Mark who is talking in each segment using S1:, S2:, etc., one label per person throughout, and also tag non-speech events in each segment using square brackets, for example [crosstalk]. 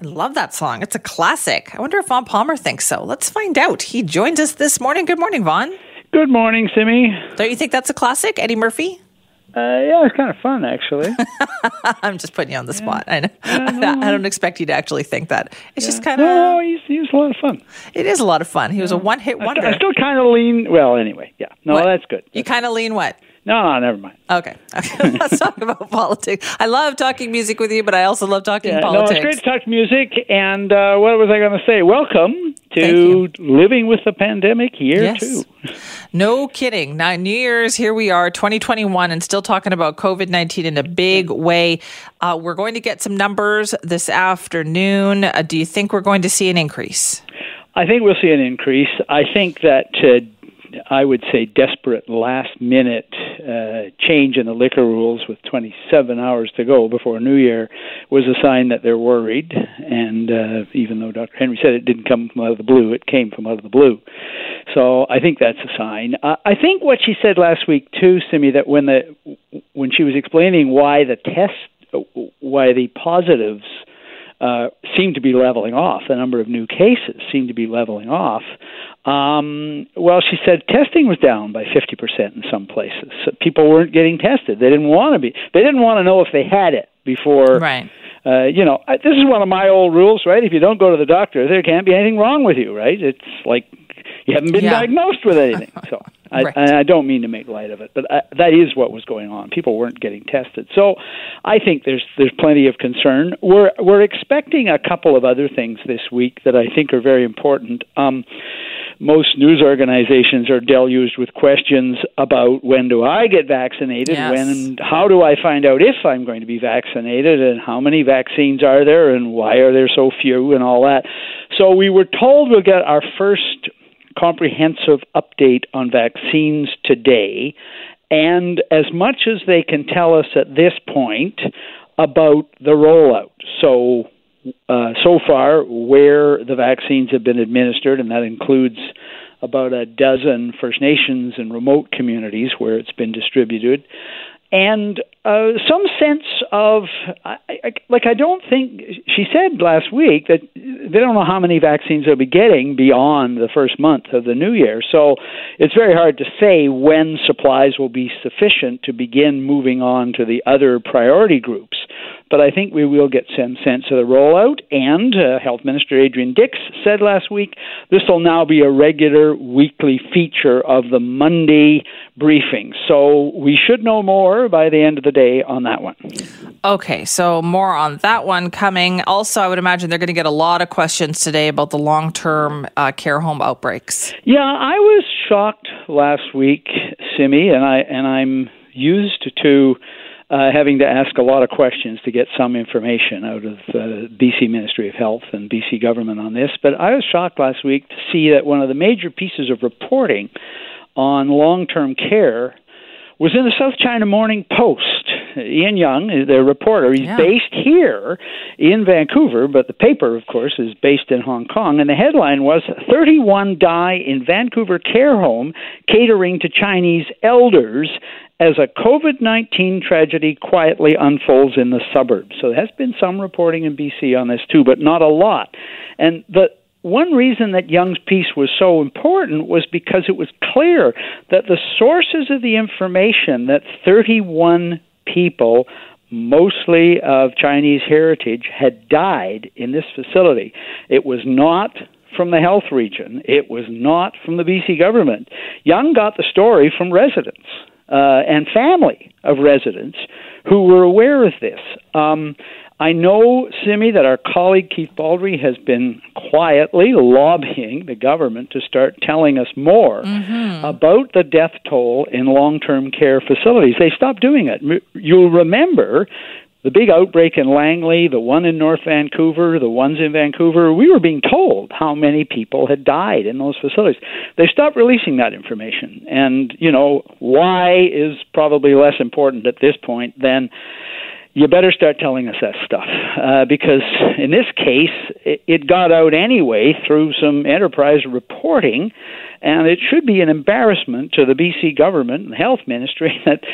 S1: I love that song. It's a classic. I wonder if Vaughn Palmer thinks so. Let's find out. He joins us this morning. Good morning, Vaughn.
S2: Good morning, Simi.
S1: Don't you think that's a classic, Eddie Murphy?
S2: Uh, yeah, it's kind of fun, actually. [laughs]
S1: I'm just putting you on the spot. I know. I [laughs] don't expect you to actually think that. It's just kind of.
S2: No, he's, he's a lot of fun.
S1: It is a lot of fun. He was a one-hit wonder.
S2: I still kind of lean. Well, anyway, yeah. No,
S1: What?
S2: that's good.
S1: You kind of lean what?
S2: No, no, never mind.
S1: Okay. okay. [laughs] Let's talk about [laughs] politics. I love talking music with you, but I also love talking
S2: Yeah, no,
S1: politics.
S2: it's great to talk music. And uh, what was I going to say? Welcome to living with the pandemic year
S1: Yes.
S2: two.
S1: No kidding. Now, New Year's, here we are, 2021, and still talking about COVID 19 in a big way. Uh, we're going to get some numbers this afternoon. Uh, do you think we're going to see an increase?
S2: I think we'll see an increase. I think that I would say desperate last minute uh, change in the liquor rules with 27 hours to go before New Year was a sign that they're worried. And uh, even though Dr. Henry said it didn't come from out of the blue, it came from out of the blue. So I think that's a sign. Uh, I think what she said last week too, Simi, that when the when she was explaining why the test, why the positives uh, seem to be leveling off. The number of new cases seem to be leveling off. Um, well, she said testing was down by 50% in some places. So people weren't getting tested. They didn't want to be. They didn't want to know if they had it before.
S1: Right.
S2: Uh, you know, I- this is one of my old rules, right? If you don't go to the doctor, there can't be anything wrong with you, right? It's like you haven't been
S1: Yeah.
S2: diagnosed with anything. [laughs] So I,
S1: Right.
S2: I don't mean to make light of it, but I, that is what was going on. People weren't getting tested. So I think there's there's plenty of concern. We're we're expecting a couple of other things this week that I think are very important. Um, most news organizations are deluged with questions about when do I get vaccinated,
S1: Yes.
S2: when how do I find out if I'm going to be vaccinated, and how many vaccines are there, and why are there so few, and all that. So we were told we'll get our first comprehensive update on vaccines today, and as much as they can tell us at this point about the rollout. So uh, so far where the vaccines have been administered, and that includes about a dozen First Nations and remote communities where it's been distributed, and uh, some sense of I, I, like I don't think she said last week that they don't know how many vaccines they'll be getting beyond the first month of the new year. So it's very hard to say when supplies will be sufficient to begin moving on to the other priority groups. But I think we will get some sense of the rollout. And uh, Health Minister Adrian Dix said last week this will now be a regular weekly feature of the Monday briefing. So we should know more by the end of the day on that one.
S1: Okay, so more on that one coming. Also, I would imagine they're going to get a lot of questions today about the long term uh, care home outbreaks.
S2: Yeah, I was shocked last week, Simi, and I and I'm used to uh, having to ask a lot of questions to get some information out of the BC Ministry of Health and BC government on this. But I was shocked last week to see that one of the major pieces of reporting on long-term care was in the South China Morning Post. Ian Young, the reporter, he's
S1: Yeah.
S2: based here in Vancouver, but the paper, of course, is based in Hong Kong. And the headline was 31 die in Vancouver care home catering to Chinese elders as a COVID 19 tragedy quietly unfolds in the suburbs. So there has been some reporting in BC on this too, but not a lot. And the one reason that Young's piece was so important was because it was clear that the sources of the information that 31 people, mostly of Chinese heritage, had died in this facility. It was not from the health region, it was not from the BC government. Young got the story from residents uh, and family of residents who were aware of this. Um, I know, Simi, that our colleague Keith Baldrey has been quietly lobbying the government to start telling us more mm-hmm. about the death toll in long term care facilities. They stopped doing it. You'll remember the big outbreak in Langley, the one in North Vancouver, the ones in Vancouver, we were being told how many people had died in those facilities. They stopped releasing that information. And, you know, why is probably less important at this point than you better start telling us that stuff uh, because in this case it, it got out anyway through some enterprise reporting and it should be an embarrassment to the BC government and health ministry [laughs] that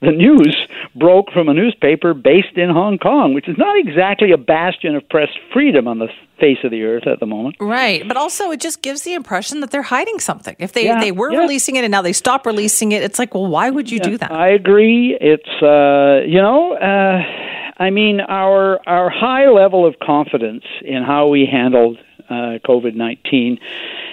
S2: the news broke from a newspaper based in Hong Kong, which is not exactly a bastion of press freedom on the face of the earth at the moment.
S1: Right, but also it just gives the impression that they're hiding something. If they yeah, they were yeah. releasing it and now they stop releasing it, it's like, well, why would you yeah, do that?
S2: I agree. It's uh, you know. Uh, I mean, our our high level of confidence in how we handled uh, COVID nineteen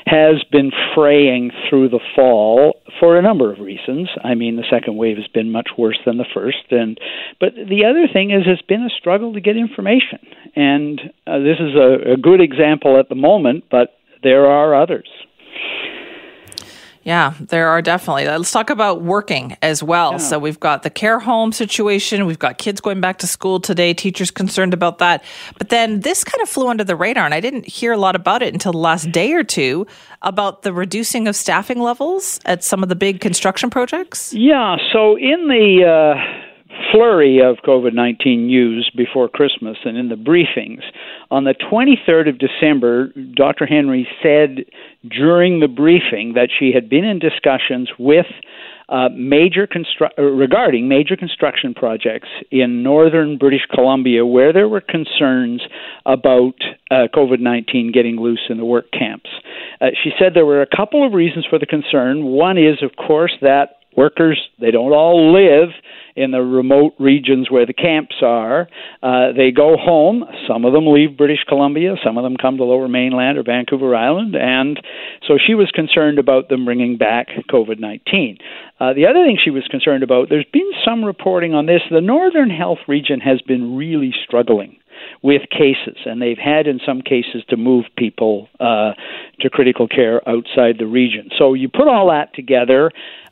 S2: has been fraying through the fall for a number of reasons. I mean, the second wave has been much worse than the first, and but the other thing is, it's been a struggle to get information, and uh, this is a, a good example at the moment, but there are others.
S1: Yeah, there are definitely. Let's talk about working as well. Yeah. So we've got the care home situation. We've got kids going back to school today, teachers concerned about that. But then this kind of flew under the radar, and I didn't hear a lot about it until the last day or two about the reducing of staffing levels at some of the big construction projects.
S2: Yeah, so in the. Uh flurry of COVID 19 news before Christmas and in the briefings. On the 23rd of December, Dr. Henry said during the briefing that she had been in discussions with uh, major constru- uh, regarding major construction projects in northern British Columbia where there were concerns about uh, COVID 19 getting loose in the work camps. Uh, she said there were a couple of reasons for the concern. One is, of course, that workers, they don't all live in the remote regions where the camps are. Uh, they go home. Some of them leave British Columbia. Some of them come to Lower Mainland or Vancouver Island. And so she was concerned about them bringing back COVID 19. Uh, the other thing she was concerned about, there's been some reporting on this. The Northern Health Region has been really struggling with cases, and they've had in some cases to move people uh, to critical care outside the region. So you put all that together,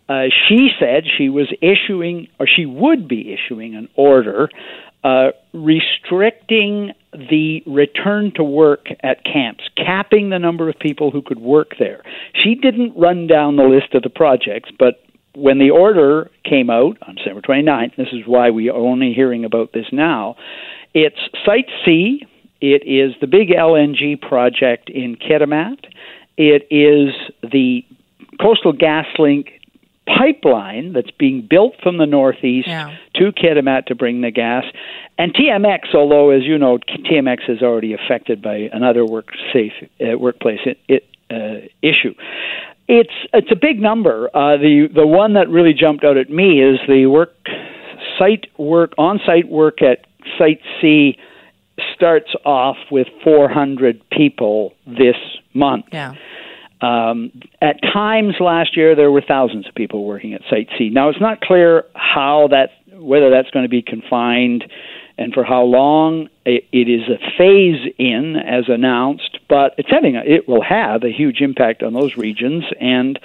S2: uh, she said she was issuing, or she would be issuing, an order uh, restricting the return to work at camps, capping the number of people who could work there. She didn't run down the list of the projects, but when the order came out on December 29th, this is why we are only hearing about this now, it's Site C, it is the big LNG project in Kitimat, it is the Coastal GasLink pipeline that's being built from the northeast yeah. to Kitimat to bring the gas. And TMX, although as you know, TMX is already affected by another work safe uh, workplace it, it, uh, issue. It's it's a big number. Uh, the the one that really jumped out at me is the work site work on site work at Site C starts off with 400 people this month.
S1: Yeah.
S2: Um, at times last year, there were thousands of people working at Site C. Now, it's not clear how that, whether that's going to be confined and for how long. It, it is a phase in, as announced, but it's having a, it will have a huge impact on those regions. And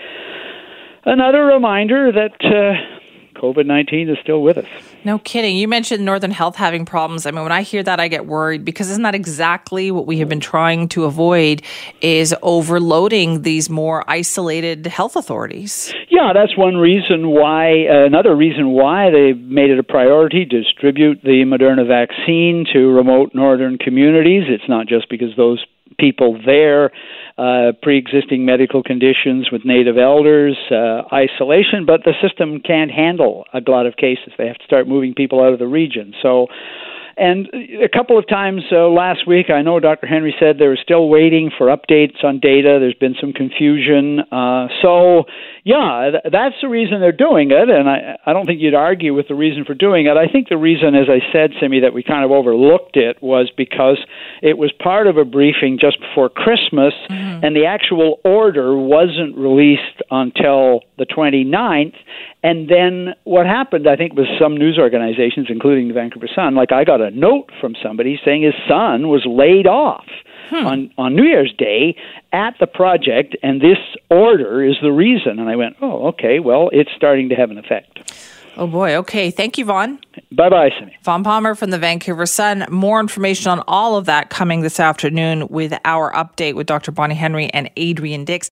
S2: another reminder that. Uh, COVID 19 is still with us.
S1: No kidding. You mentioned Northern Health having problems. I mean, when I hear that, I get worried because isn't that exactly what we have been trying to avoid is overloading these more isolated health authorities?
S2: Yeah, that's one reason why, uh, another reason why they made it a priority to distribute the Moderna vaccine to remote northern communities. It's not just because those people there, uh, pre existing medical conditions with native elders, uh, isolation, but the system can't handle a lot of cases. They have to start moving people out of the region. So and a couple of times uh, last week, I know Dr. Henry said they were still waiting for updates on data. There's been some confusion. Uh, so, yeah, th- that's the reason they're doing it. And I, I don't think you'd argue with the reason for doing it. I think the reason, as I said, Simi, that we kind of overlooked it was because it was part of a briefing just before Christmas, mm-hmm. and the actual order wasn't released until the 29th. And then what happened, I think, was some news organizations, including the Vancouver Sun, like I got a note from somebody saying his son was laid off. Hmm. on on New Year's Day at the project, and this order is the reason. And I went, oh, okay, well, it's starting to have an effect.
S1: Oh boy. Okay. Thank you, Vaughn.
S2: Bye bye, Simi.
S1: Vaughn Palmer from the Vancouver Sun. More information on all of that coming this afternoon with our update with Dr. Bonnie Henry and Adrian Dix.